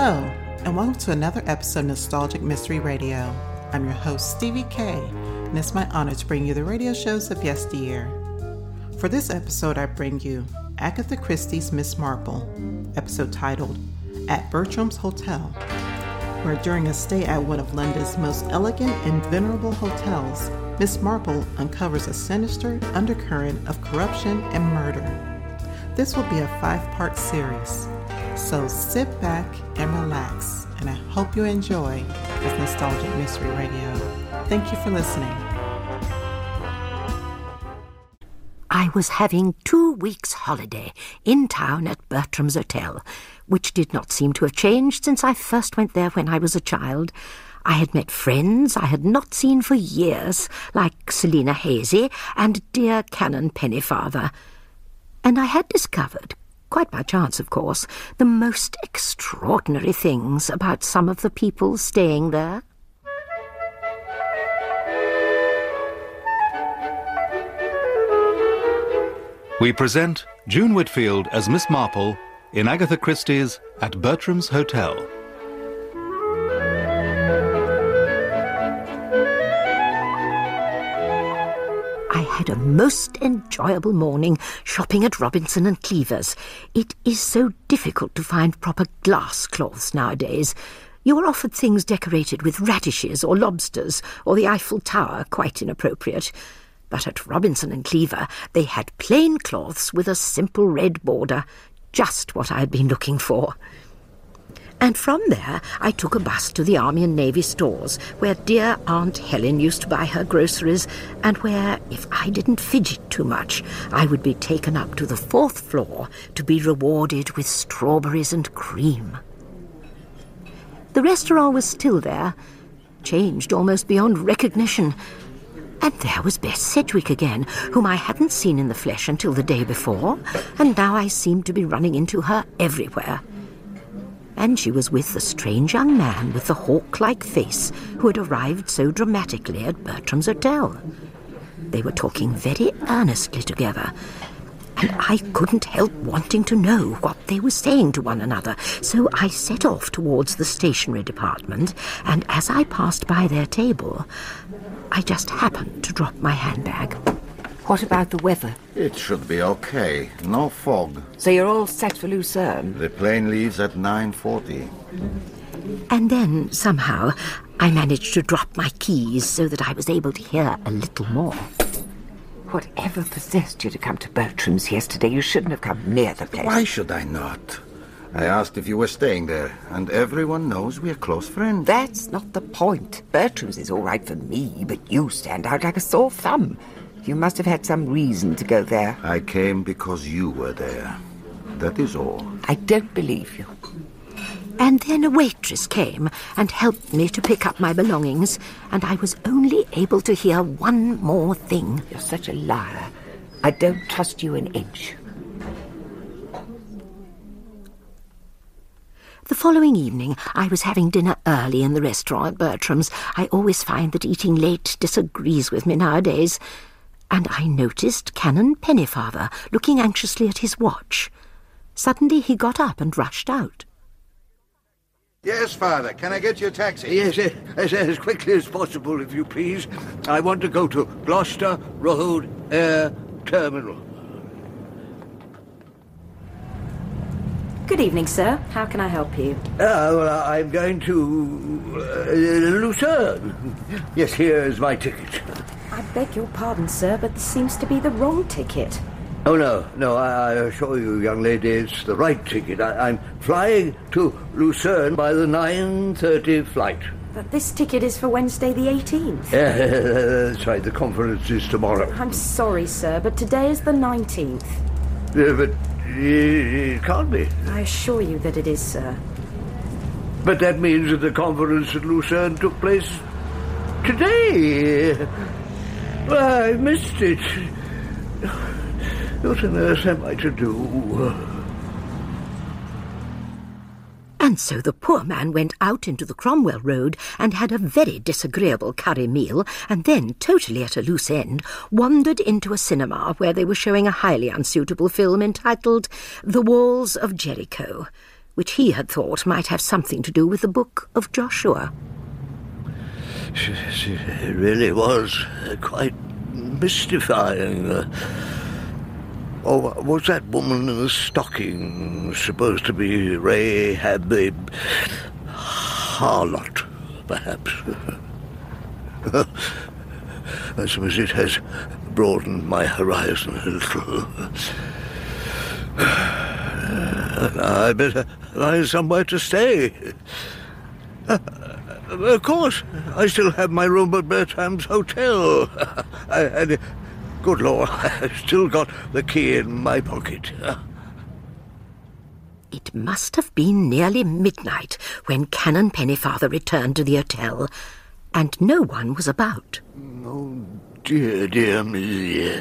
Hello, and welcome to another episode of Nostalgic Mystery Radio. I'm your host, Stevie K, and it's my honor to bring you the radio shows of yesteryear. For this episode, I bring you Agatha Christie's Miss Marple, episode titled At Bertram's Hotel, where during a stay at one of London's most elegant and venerable hotels, Miss Marple uncovers a sinister undercurrent of corruption and murder. This will be a five part series, so sit back and relax, and I hope you enjoy this nostalgic mystery radio. Thank you for listening. I was having two weeks' holiday in town at Bertram's Hotel, which did not seem to have changed since I first went there when I was a child. I had met friends I had not seen for years, like Selina Hazy and dear Canon Pennyfather. And I had discovered, quite by chance of course, the most extraordinary things about some of the people staying there. We present June Whitfield as Miss Marple in Agatha Christie's At Bertram's Hotel. Had a most enjoyable morning shopping at Robinson and Cleaver's. It is so difficult to find proper glass cloths nowadays. You are offered things decorated with radishes or lobsters, or the Eiffel Tower, quite inappropriate. But at Robinson and Cleaver they had plain cloths with a simple red border, just what I had been looking for. And from there I took a bus to the Army and Navy stores, where dear Aunt Helen used to buy her groceries, and where, if I didn't fidget too much, I would be taken up to the fourth floor to be rewarded with strawberries and cream. The restaurant was still there, changed almost beyond recognition. And there was Bess Sedgwick again, whom I hadn't seen in the flesh until the day before, and now I seemed to be running into her everywhere. And she was with the strange young man with the hawk like face who had arrived so dramatically at Bertram's hotel. They were talking very earnestly together, and I couldn't help wanting to know what they were saying to one another, so I set off towards the stationery department, and as I passed by their table, I just happened to drop my handbag. What about the weather? It should be okay. No fog. So you're all set for Lucerne? The plane leaves at 9.40. And then, somehow, I managed to drop my keys so that I was able to hear a little more. Whatever possessed you to come to Bertram's yesterday, you shouldn't have come near the place. Why should I not? I asked if you were staying there, and everyone knows we're close friends. That's not the point. Bertram's is all right for me, but you stand out like a sore thumb. You must have had some reason to go there. I came because you were there. That is all. I don't believe you. And then a waitress came and helped me to pick up my belongings, and I was only able to hear one more thing. You're such a liar. I don't trust you an inch. The following evening, I was having dinner early in the restaurant at Bertram's. I always find that eating late disagrees with me nowadays. And I noticed Canon Pennyfather looking anxiously at his watch. Suddenly he got up and rushed out. Yes, Father. Can I get you a taxi? Yes, eh, as, as quickly as possible, if you please. I want to go to Gloucester Road Air Terminal. Good evening, sir. How can I help you? Ah, well, I'm going to uh, Lucerne. Yes, here's my ticket. I beg your pardon, sir, but this seems to be the wrong ticket. Oh, no, no, I, I assure you, young lady, it's the right ticket. I, I'm flying to Lucerne by the 9.30 flight. But this ticket is for Wednesday the 18th. Yeah, that's right, the conference is tomorrow. I'm sorry, sir, but today is the 19th. Yeah, but it can't be. I assure you that it is, sir. But that means that the conference at Lucerne took place today. I missed it. What on earth am I to do? And so the poor man went out into the Cromwell Road and had a very disagreeable curry meal, and then, totally at a loose end, wandered into a cinema where they were showing a highly unsuitable film entitled The Walls of Jericho, which he had thought might have something to do with the book of Joshua. She, she really was quite mystifying. Uh, oh, was that woman in the stocking supposed to be Rahab the harlot, perhaps? I suppose it has broadened my horizon a little. I better find somewhere to stay. Of course, I still have my room at Bertram's Hotel. I, and, good Lord, I've still got the key in my pocket. It must have been nearly midnight when Canon Pennyfather returned to the hotel, and no one was about. Oh, dear, dear me.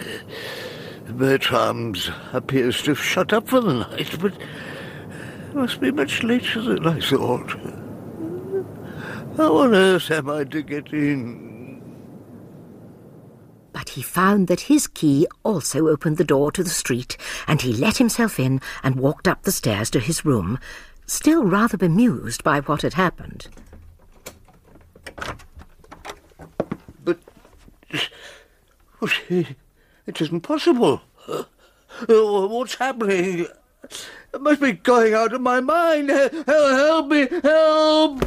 Bertram's appears to have shut up for the night, but it must be much later than I thought. How on earth am I to get in? But he found that his key also opened the door to the street, and he let himself in and walked up the stairs to his room, still rather bemused by what had happened. But it isn't possible. Uh, what's happening? I must be going out of my mind. Help me! Help!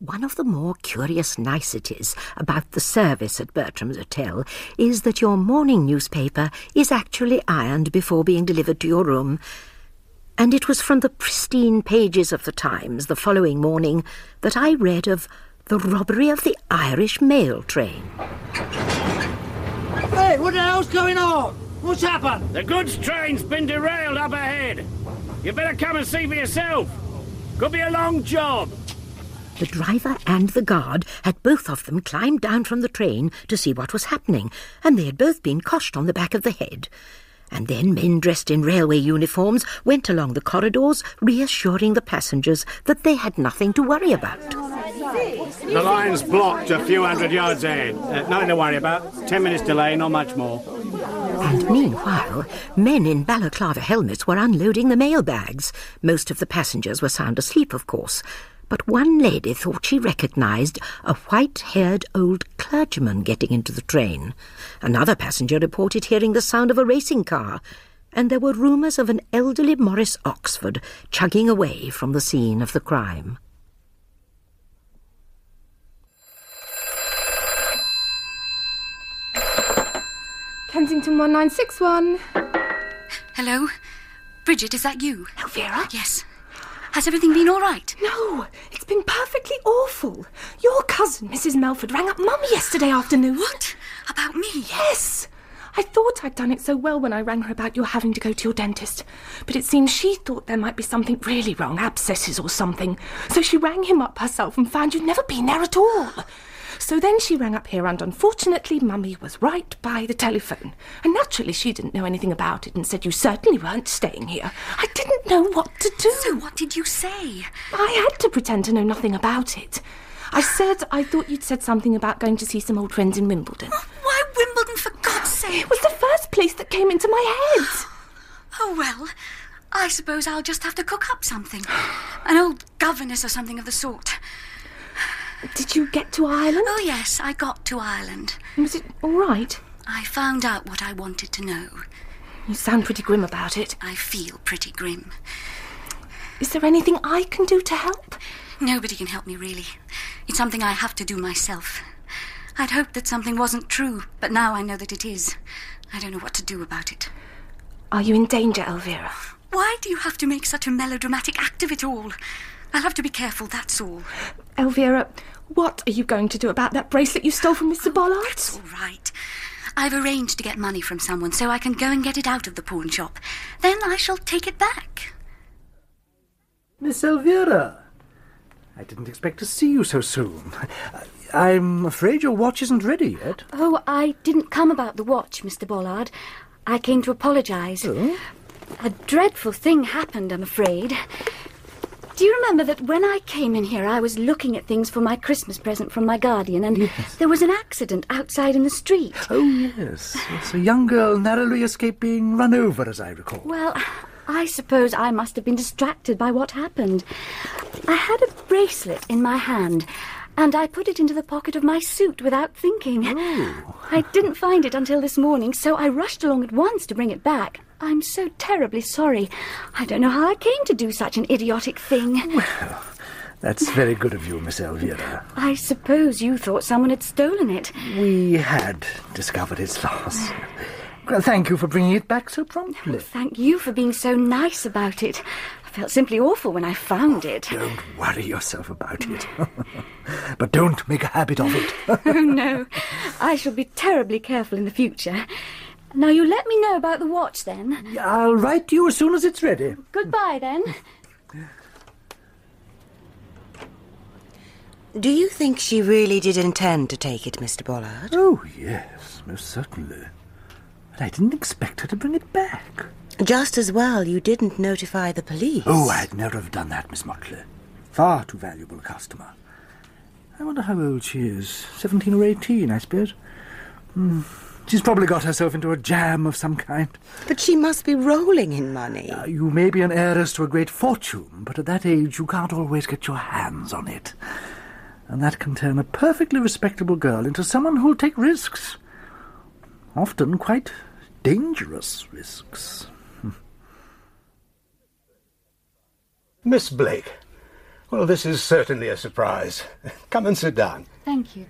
One of the more curious niceties about the service at Bertram's Hotel is that your morning newspaper is actually ironed before being delivered to your room. And it was from the pristine pages of the Times the following morning that I read of the robbery of the Irish mail train. Hey, what the hell's going on? What's happened? The goods train's been derailed up ahead. You better come and see for yourself. Could be a long job. The driver and the guard had both of them climbed down from the train to see what was happening, and they had both been coshed on the back of the head. And then men dressed in railway uniforms went along the corridors, reassuring the passengers that they had nothing to worry about. The line's blocked a few hundred yards ahead. Uh, nothing to worry about. Ten minutes delay, not much more. And meanwhile, men in balaclava helmets were unloading the mail bags. Most of the passengers were sound asleep, of course but one lady thought she recognized a white-haired old clergyman getting into the train. Another passenger reported hearing the sound of a racing car, and there were rumours of an elderly Morris Oxford chugging away from the scene of the crime. Kensington 1961. Hello? Bridget, is that you? Elvira? Yes. Has everything been all right? No, it's been perfectly awful. Your cousin, Mrs. Melford, rang up Mum yesterday afternoon. What? About me? Yes. I thought I'd done it so well when I rang her about your having to go to your dentist, but it seems she thought there might be something really wrong, abscesses or something. So she rang him up herself and found you'd never been there at all. So then she rang up here, and unfortunately, Mummy was right by the telephone. And naturally, she didn't know anything about it and said you certainly weren't staying here. I didn't know what to do. So what did you say? I had to pretend to know nothing about it. I said I thought you'd said something about going to see some old friends in Wimbledon. Why Wimbledon, for God's sake? It was the first place that came into my head. Oh, well, I suppose I'll just have to cook up something. An old governess or something of the sort. Did you get to Ireland? Oh, yes, I got to Ireland. Was it all right? I found out what I wanted to know. You sound pretty grim about it. I feel pretty grim. Is there anything I can do to help? Nobody can help me, really. It's something I have to do myself. I'd hoped that something wasn't true, but now I know that it is. I don't know what to do about it. Are you in danger, Elvira? Why do you have to make such a melodramatic act of it all? I'll have to be careful, that's all. Elvira, what are you going to do about that bracelet you stole from Mr. Oh, Bollard? That's all right. I've arranged to get money from someone so I can go and get it out of the pawn shop. Then I shall take it back. Miss Elvira, I didn't expect to see you so soon. I'm afraid your watch isn't ready yet. Oh, I didn't come about the watch, Mr. Bollard. I came to apologise. Oh? A dreadful thing happened, I'm afraid. Do you remember that when I came in here, I was looking at things for my Christmas present from my guardian, and there was an accident outside in the street? Oh, yes. Yes, a young girl narrowly escaped being run over, as I recall. Well, I suppose I must have been distracted by what happened. I had a bracelet in my hand, and I put it into the pocket of my suit without thinking. Oh. I didn't find it until this morning, so I rushed along at once to bring it back. I'm so terribly sorry. I don't know how I came to do such an idiotic thing. Well, that's very good of you, Miss Elvira. I suppose you thought someone had stolen it. We had discovered its loss. Well, thank you for bringing it back so promptly. Oh, thank you for being so nice about it. I felt simply awful when I found it. Don't worry yourself about it. but don't make a habit of it. oh, no. I shall be terribly careful in the future. Now, you let me know about the watch then. I'll write to you as soon as it's ready. Goodbye then. Do you think she really did intend to take it, Mr. Bollard? Oh, yes, most certainly. But I didn't expect her to bring it back. Just as well you didn't notify the police. Oh, I'd never have done that, Miss Motley. Far too valuable a customer. I wonder how old she is. Seventeen or eighteen, I suppose. Hmm. She's probably got herself into a jam of some kind. But she must be rolling in money. Uh, you may be an heiress to a great fortune, but at that age you can't always get your hands on it. And that can turn a perfectly respectable girl into someone who'll take risks. Often quite dangerous risks. Miss Blake. Well, this is certainly a surprise. Come and sit down. Thank you.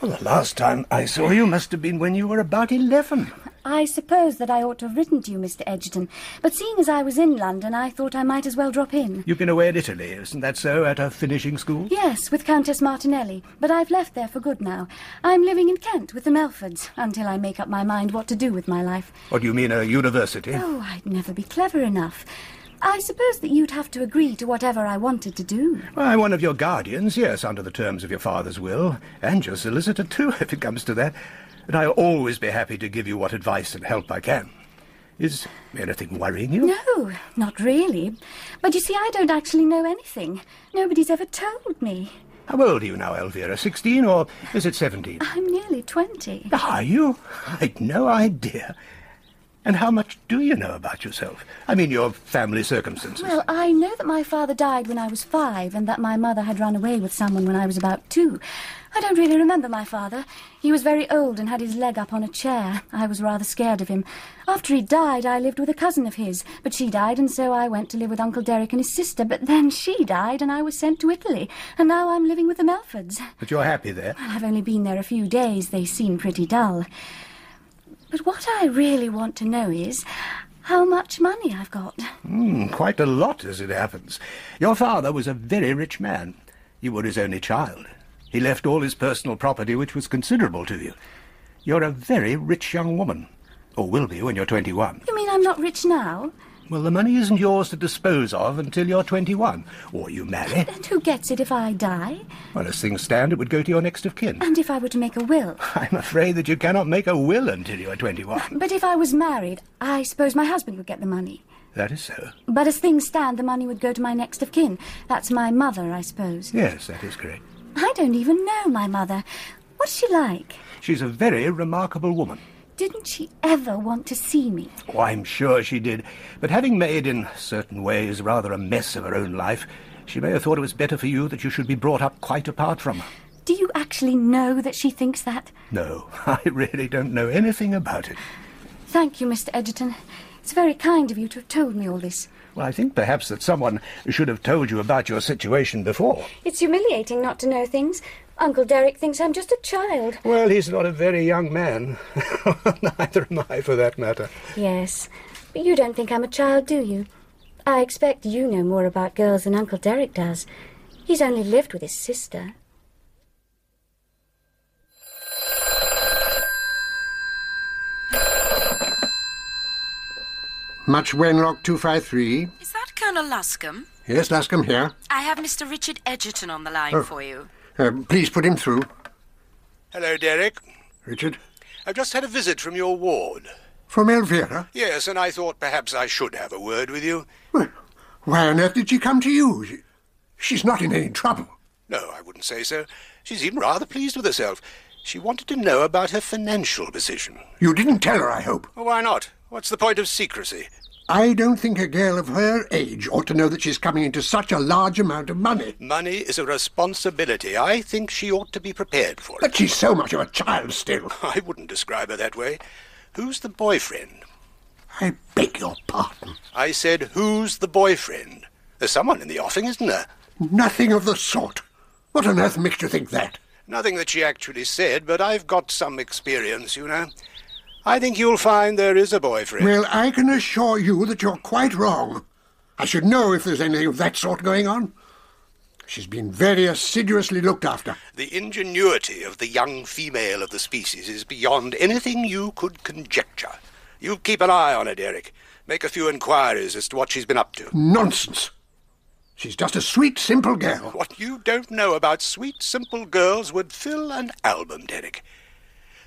Well, the last time I saw you must have been when you were about eleven. I suppose that I ought to have written to you, Mr. Edgerton, but seeing as I was in London, I thought I might as well drop in. You've been away in Italy, eh? isn't that so, at a finishing school? Yes, with Countess Martinelli, but I've left there for good now. I'm living in Kent with the Melfords until I make up my mind what to do with my life. What do you mean, a university? Oh, I'd never be clever enough. I suppose that you'd have to agree to whatever I wanted to do. I'm one of your guardians, yes, under the terms of your father's will, and your solicitor, too, if it comes to that. And I'll always be happy to give you what advice and help I can. Is anything worrying you? No, not really. But you see, I don't actually know anything. Nobody's ever told me. How old are you now, Elvira? Sixteen, or is it seventeen? I'm nearly twenty. Are you? I'd no idea. And how much do you know about yourself? I mean, your family circumstances. Well, I know that my father died when I was five and that my mother had run away with someone when I was about two. I don't really remember my father. He was very old and had his leg up on a chair. I was rather scared of him. After he died, I lived with a cousin of his, but she died, and so I went to live with Uncle Derek and his sister. But then she died, and I was sent to Italy, and now I'm living with the Melfords. But you're happy there? Well, I've only been there a few days. They seem pretty dull. But what I really want to know is how much money I've got. Mm, quite a lot, as it happens. Your father was a very rich man. You were his only child. He left all his personal property, which was considerable to you. You're a very rich young woman. Or will be when you're twenty-one. You mean I'm not rich now? Well, the money isn't yours to dispose of until you're twenty-one. Or you marry. And who gets it if I die? Well, as things stand, it would go to your next of kin. And if I were to make a will? I'm afraid that you cannot make a will until you are twenty-one. But if I was married, I suppose my husband would get the money. That is so. But as things stand, the money would go to my next of kin. That's my mother, I suppose. Yes, that is correct. I don't even know my mother. What's she like? She's a very remarkable woman. Didn't she ever want to see me? Oh, I'm sure she did. But having made, in certain ways, rather a mess of her own life, she may have thought it was better for you that you should be brought up quite apart from her. Do you actually know that she thinks that? No, I really don't know anything about it. Thank you, Mr. Edgerton. It's very kind of you to have told me all this. Well, I think perhaps that someone should have told you about your situation before. It's humiliating not to know things. Uncle Derek thinks I'm just a child. Well, he's not a very young man. Neither am I, for that matter. Yes, but you don't think I'm a child, do you? I expect you know more about girls than Uncle Derek does. He's only lived with his sister. Much Wenlock 253. Is that Colonel Luscombe? Yes, Luscombe here. I have Mr. Richard Edgerton on the line Oh. for you. Uh, please put him through. Hello, Derek. Richard. I've just had a visit from your ward. From Elvira? Yes, and I thought perhaps I should have a word with you. Why on earth did she come to you? She- She's not in any trouble. No, I wouldn't say so. She's even rather pleased with herself. She wanted to know about her financial position. You didn't tell her, I hope. Well, why not? What's the point of secrecy? I don't think a girl of her age ought to know that she's coming into such a large amount of money. Money is a responsibility. I think she ought to be prepared for it. But she's so much of a child still. I wouldn't describe her that way. Who's the boyfriend? I beg your pardon. I said, who's the boyfriend? There's someone in the offing, isn't there? Nothing of the sort. What on earth makes you think that? Nothing that she actually said, but I've got some experience, you know. I think you'll find there is a boyfriend. Well, I can assure you that you're quite wrong. I should know if there's anything of that sort going on. She's been very assiduously looked after. The ingenuity of the young female of the species is beyond anything you could conjecture. You keep an eye on her, Derek. Make a few inquiries as to what she's been up to. Nonsense. She's just a sweet, simple girl. What you don't know about sweet, simple girls would fill an album, Derek.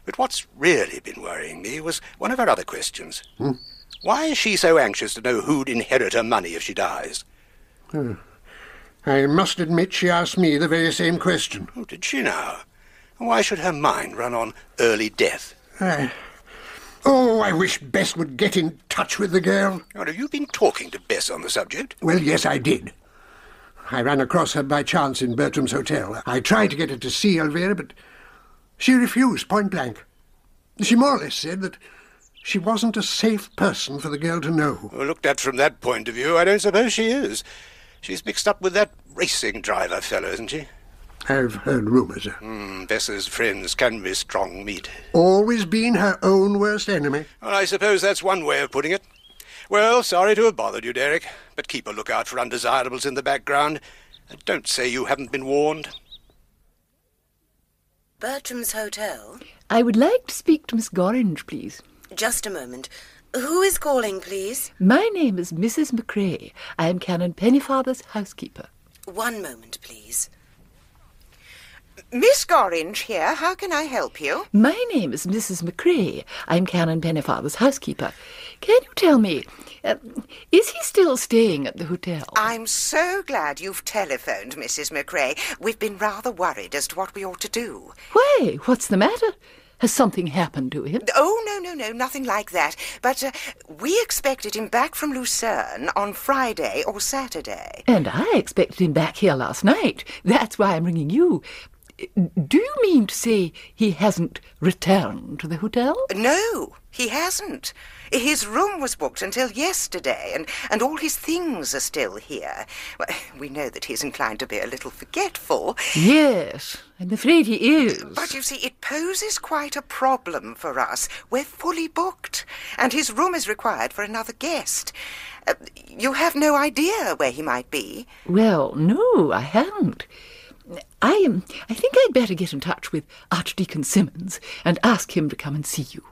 But what's really been worrying me was one of her other questions. Hmm? Why is she so anxious to know who'd inherit her money if she dies? Hmm. I must admit she asked me the very same question. Oh, did she now? Why should her mind run on early death? I... Oh, I wish Bess would get in touch with the girl. Have you been talking to Bess on the subject? Well, yes, I did. I ran across her by chance in Bertram's hotel. I tried to get her to see Elvira, but she refused point blank. She more or less said that she wasn't a safe person for the girl to know. Well, looked at from that point of view, I don't suppose she is. She's mixed up with that racing driver fellow, isn't she? I've heard rumours. Hmm, Bess's friends can be strong meat. Always been her own worst enemy. Well, I suppose that's one way of putting it. Well, sorry to have bothered you, Derek, but keep a lookout for undesirables in the background. And don't say you haven't been warned. Bertram's Hotel? I would like to speak to Miss Gorringe, please. Just a moment. Who is calling, please? My name is Mrs. McCrae. I am Canon Pennyfather's housekeeper. One moment, please. Miss Gorringe here. How can I help you? My name is Mrs. McCrae. I am Canon Pennyfather's housekeeper. Can you tell me, uh, is he still staying at the hotel? I'm so glad you've telephoned, Mrs. McCrae. We've been rather worried as to what we ought to do. Why, what's the matter? Has something happened to him? Oh, no, no, no, nothing like that. But uh, we expected him back from Lucerne on Friday or Saturday. And I expected him back here last night. That's why I'm ringing you. Do you mean to say he hasn't returned to the hotel? No, he hasn't. His room was booked until yesterday, and, and all his things are still here. Well, we know that he's inclined to be a little forgetful. Yes, I'm afraid he is. But you see, it poses quite a problem for us. We're fully booked, and his room is required for another guest. Uh, you have no idea where he might be? Well, no, I haven't. I am. I think I'd better get in touch with Archdeacon Simmons and ask him to come and see you.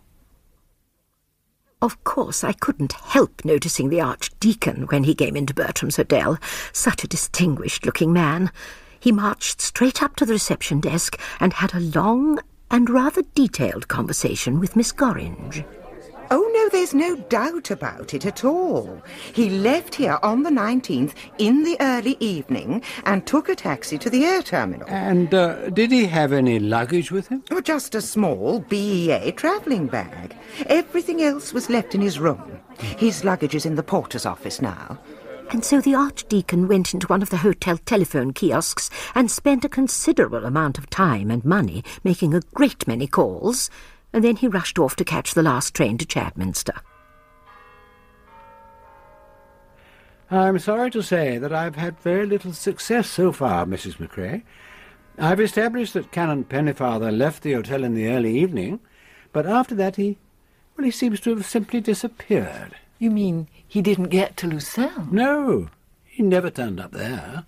Of course, I couldn't help noticing the Archdeacon when he came into Bertram's hotel. Such a distinguished looking man. He marched straight up to the reception desk and had a long and rather detailed conversation with Miss Gorringe. No, there's no doubt about it at all. He left here on the 19th in the early evening and took a taxi to the air terminal. And uh, did he have any luggage with him? Oh, just a small BEA travelling bag. Everything else was left in his room. His luggage is in the porter's office now. And so the Archdeacon went into one of the hotel telephone kiosks and spent a considerable amount of time and money making a great many calls, and then he rushed off to catch the last train to Chadminster. I'm sorry to say that I've had very little success so far, Mrs. McCrae. I've established that Canon Pennyfather left the hotel in the early evening, but after that he, well, he seems to have simply disappeared. You mean he didn't get to Lucerne? No, he never turned up there.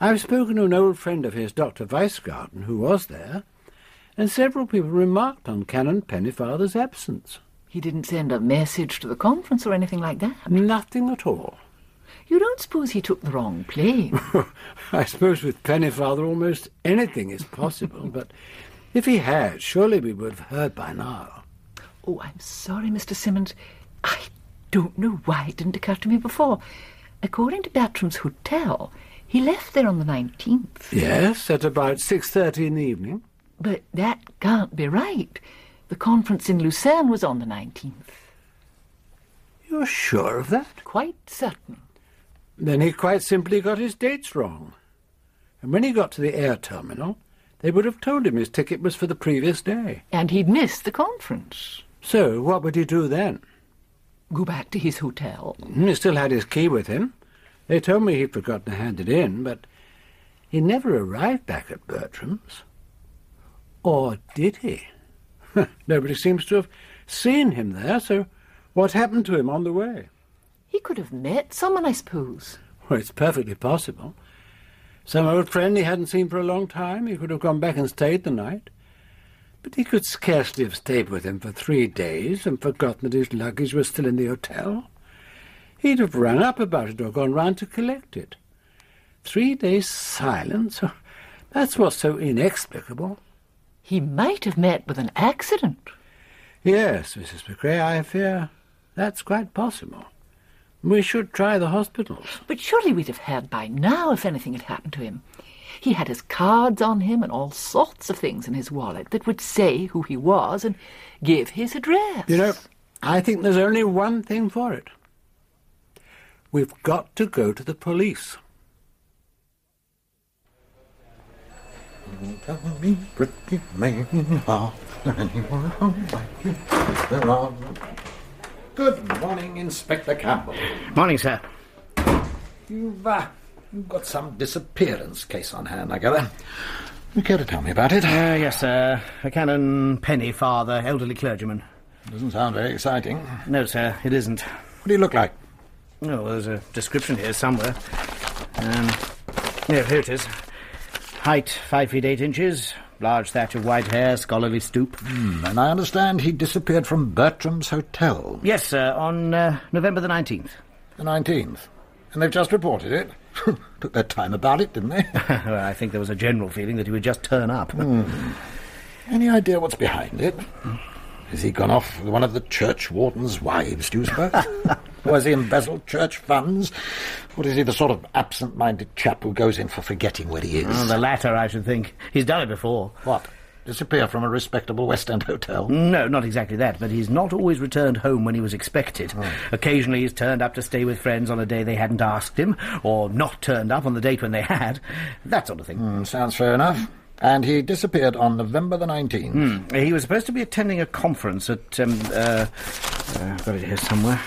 I've spoken to an old friend of his, Dr. Weisgarten, who was there, and several people remarked on Canon Pennyfather's absence. He didn't send a message to the conference or anything like that? Nothing at all. You don't suppose he took the wrong plane? I suppose with Pennyfather almost anything is possible, but if he had, surely we would have heard by now. Oh, I'm sorry, Mr. Simmons. I don't know why it didn't occur to me before. According to Bertram's hotel, he left there on the 19th. Yes, at about 6.30 in the evening. But that can't be right. The conference in Lucerne was on the 19th. You're sure of that? Quite certain. Then he quite simply got his dates wrong. And when he got to the air terminal, they would have told him his ticket was for the previous day. And he'd missed the conference. So what would he do then? Go back to his hotel. Hmm, he still had his key with him. They told me he'd forgotten to hand it in, but he never arrived back at Bertram's. Or did he? Nobody seems to have seen him there, so what happened to him on the way? He could have met someone, I suppose. Well, it's perfectly possible. Some old friend he hadn't seen for a long time. He could have gone back and stayed the night. But he could scarcely have stayed with him for three days and forgotten that his luggage was still in the hotel. He'd have run up about it or gone round to collect it. Three days' silence? That's what's so inexplicable. He might have met with an accident. Yes, Mrs. McCrae, I fear that's quite possible. We should try the hospitals. But surely we'd have heard by now if anything had happened to him. He had his cards on him and all sorts of things in his wallet that would say who he was and give his address. You know, I think there's only one thing for it. We've got to go to the police. Tell me, pretty man, how anyone like you there are. Good morning, Inspector Campbell. Morning, sir. You've, uh, you've got some disappearance case on hand, I gather. You care to tell me about it? Uh, yes, sir. A Canon Pennyfather, elderly clergyman. Doesn't sound very exciting. No, sir, it isn't. What do you look like? Oh, there's a description here somewhere. Um, yeah, here it is. Height, five feet eight inches. Large thatch of white hair, scholarly stoop. Hmm, and I understand he disappeared from Bertram's Hotel. Yes, sir, on uh, November the 19th. The 19th? And they've just reported it? Took their time about it, didn't they? well, I think there was a general feeling that he would just turn up. Hmm. Any idea what's behind it? Has he gone off with one of the church warden's wives, do you suppose? or has he embezzled church funds? Or is he the sort of absent-minded chap who goes in for forgetting where he is? Oh, the latter, I should think. He's done it before. What? Disappear from a respectable West End hotel? No, not exactly that, but he's not always returned home when he was expected. Oh. Occasionally he's turned up to stay with friends on a day they hadn't asked him, or not turned up on the date when they had. That sort of thing. Hmm, sounds fair enough. And he disappeared on November the 19th. Hmm. He was supposed to be attending a conference at, um, uh, uh, I've got it here somewhere.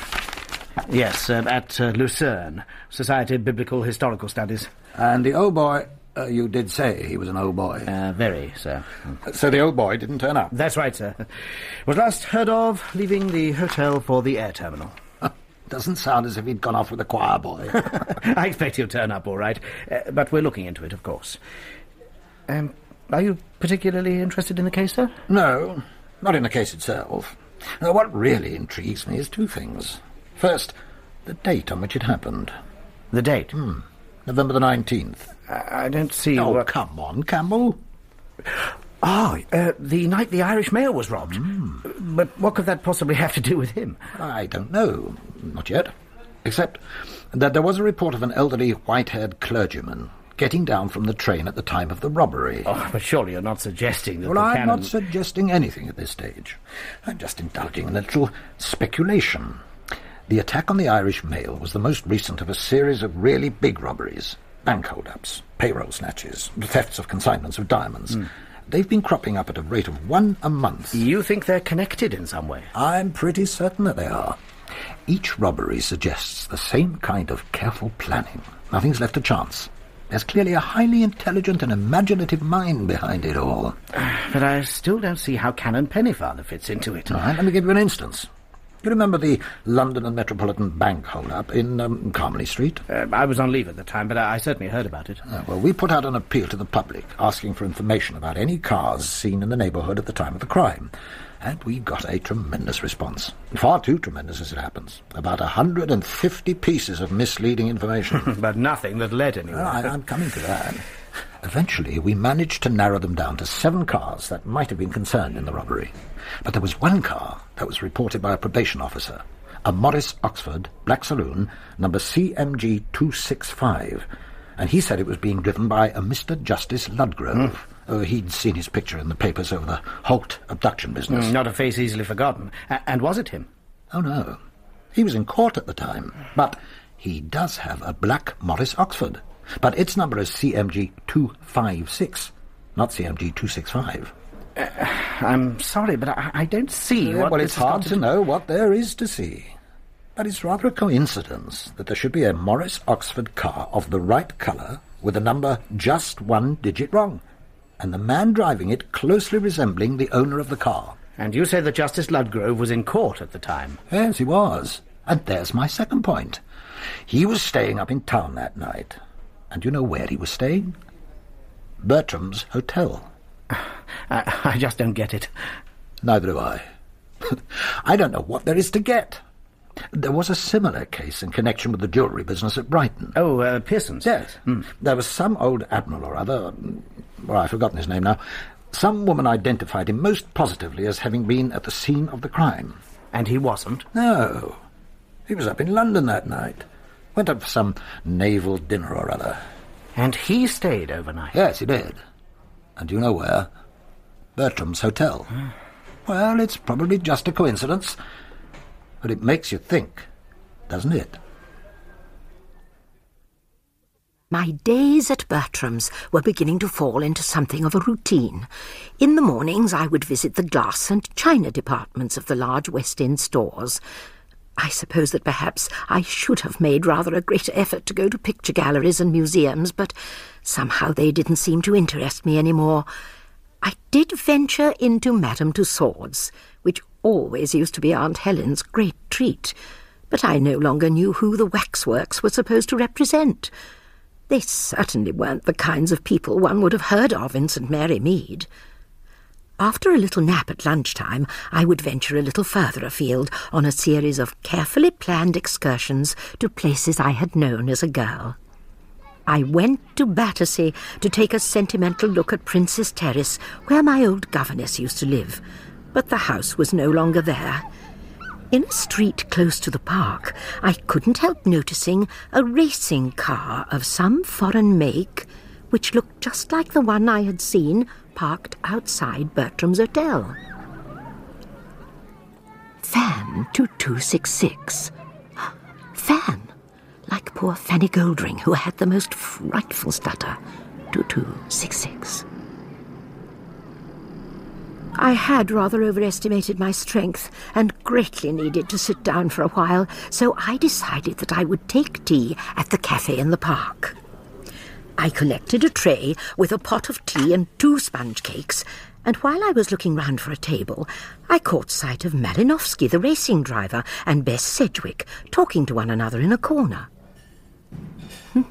Yes, uh, at uh, Lucerne, Society of Biblical Historical Studies. And the old boy, uh, you did say he was an old boy. Uh, very, sir. So the old boy didn't turn up? That's right, sir. Was last heard of leaving the hotel for the air terminal. Doesn't sound as if he'd gone off with a choir boy. I expect he'll turn up all right, uh, but we're looking into it, of course. Um, are you particularly interested in the case, sir? No, not in the case itself. Now, what really intrigues me is two things. First, the date on which it happened. The date? Hmm. November the 19th. I, don't see Oh, what... come on, Campbell. Ah, uh, the night the Irish mail was robbed. But what could that possibly have to do with him? I don't know. Not yet. Except that there was a report of an elderly white-haired clergyman getting down from the train at the time of the robbery. Oh, but surely you're not suggesting that well, I'm canon... not suggesting anything at this stage. I'm just indulging in a little speculation. The attack on the Irish mail was the most recent of a series of really big robberies. Bank hold-ups, payroll snatches, thefts of consignments of diamonds. Hmm. They've been cropping up at a rate of one a month. You think they're connected in some way? I'm pretty certain that they are. Each robbery suggests the same kind of careful planning. Nothing's left to chance. There's clearly a highly intelligent and imaginative mind behind it all. But I still don't see how Canon Pennyfather fits into it. All right, let me give you an instance. You remember the London and Metropolitan Bank hold-up in um, Carmody Street? Uh, I was on leave at the time, but I, I certainly heard about it. Uh, well, we put out an appeal to the public asking for information about any cars seen in the neighbourhood at the time of the crime. And we got a tremendous response. Far too tremendous as it happens. About a 150 pieces of misleading information. but nothing that led anywhere. Well, I, I'm coming to that. Eventually, we managed to narrow them down to seven cars that might have been concerned in the robbery. But there was one car that was reported by a probation officer. a Morris Oxford black saloon, number CMG 265, and he said it was being driven by a Mr. Justice Ludgrove. Oh, he'd seen his picture in the papers over the Holt abduction business. Mm, not a face easily forgotten. A- and was it him? Oh, no. He was in court at the time, but he does have a black Morris Oxford. But its number is CMG 256, not CMG 265. Uh, I'm sorry, but I, I don't see Yeah, well, it's hard to to know what there is to see. But it's rather a coincidence that there should be a Morris Oxford car of the right colour with a number just one digit wrong, and the man driving it closely resembling the owner of the car. And you say that Justice Ludgrove was in court at the time? Yes, he was. And there's my second point. He was staying up in town that night. And you know where he was staying? Bertram's Hotel. I, I just don't get it. Neither do I. I don't know what there is to get. There was a similar case in connection with the jewellery business at Brighton. Oh, uh, Pearson's? Yes. There was some old admiral or other, mm, well, I've forgotten his name now. Some woman identified him most positively as having been at the scene of the crime. And he wasn't? No. He was up in London that night. Went up for some naval dinner or other. And he stayed overnight? Yes, he did. And do you know where? Bertram's Hotel. Ah. Well, it's probably just a coincidence, but it makes you think, doesn't it? My days at Bertram's were beginning to fall into something of a routine. In the mornings I would visit the glass and china departments of the large West End stores. I suppose that perhaps I should have made rather a greater effort to go to picture galleries and museums, but somehow they didn't seem to interest me any more. I did venture into Madame Tussauds, which always used to be Aunt Helen's great treat, but I no longer knew who the waxworks were supposed to represent. They certainly weren't the kinds of people one would have heard of in St. Mary Mead. After a little nap at lunchtime, I would venture a little further afield on a series of carefully planned excursions to places I had known as a girl. I went to Battersea to take a sentimental look at Princess Terrace, where my old governess used to live, but the house was no longer there. In a street close to the park, I couldn't help noticing a racing car of some foreign make, which looked just like the one I had seen parked outside Bertram's Hotel. Fan 2266. Fan, like poor Fanny Goldring, who had the most frightful stutter. 2266. I had rather overestimated my strength and greatly needed to sit down for a while, so I decided that I would take tea at the cafe in the park. I collected a tray with a pot of tea and two sponge cakes, and while I was looking round for a table, I caught sight of Malinowski, the racing driver, and Bess Sedgwick talking to one another in a corner. Hmm.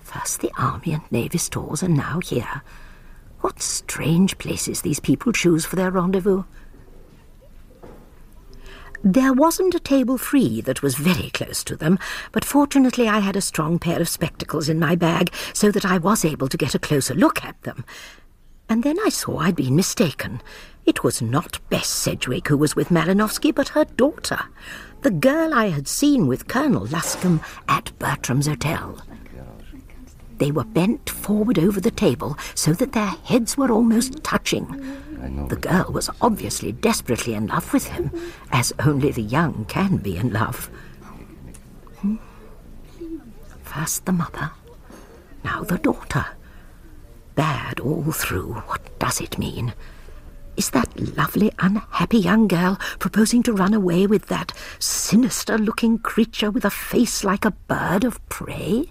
First the Army and Navy stores, and now here. What strange places these people choose for their rendezvous. There wasn't a table free that was very close to them, but fortunately I had a strong pair of spectacles in my bag so that I was able to get a closer look at them. And then I saw I'd been mistaken. It was not Bess Sedgwick who was with Malinowski, but her daughter, the girl I had seen with Colonel Luscombe at Bertram's Hotel. They were bent forward over the table so that their heads were almost touching. The girl was obviously desperately in love with him, as only the young can be in love. Hmm. First the mother, now the daughter. Bad all through. What does it mean? Is that lovely, unhappy young girl proposing to run away with that sinister looking creature with a face like a bird of prey?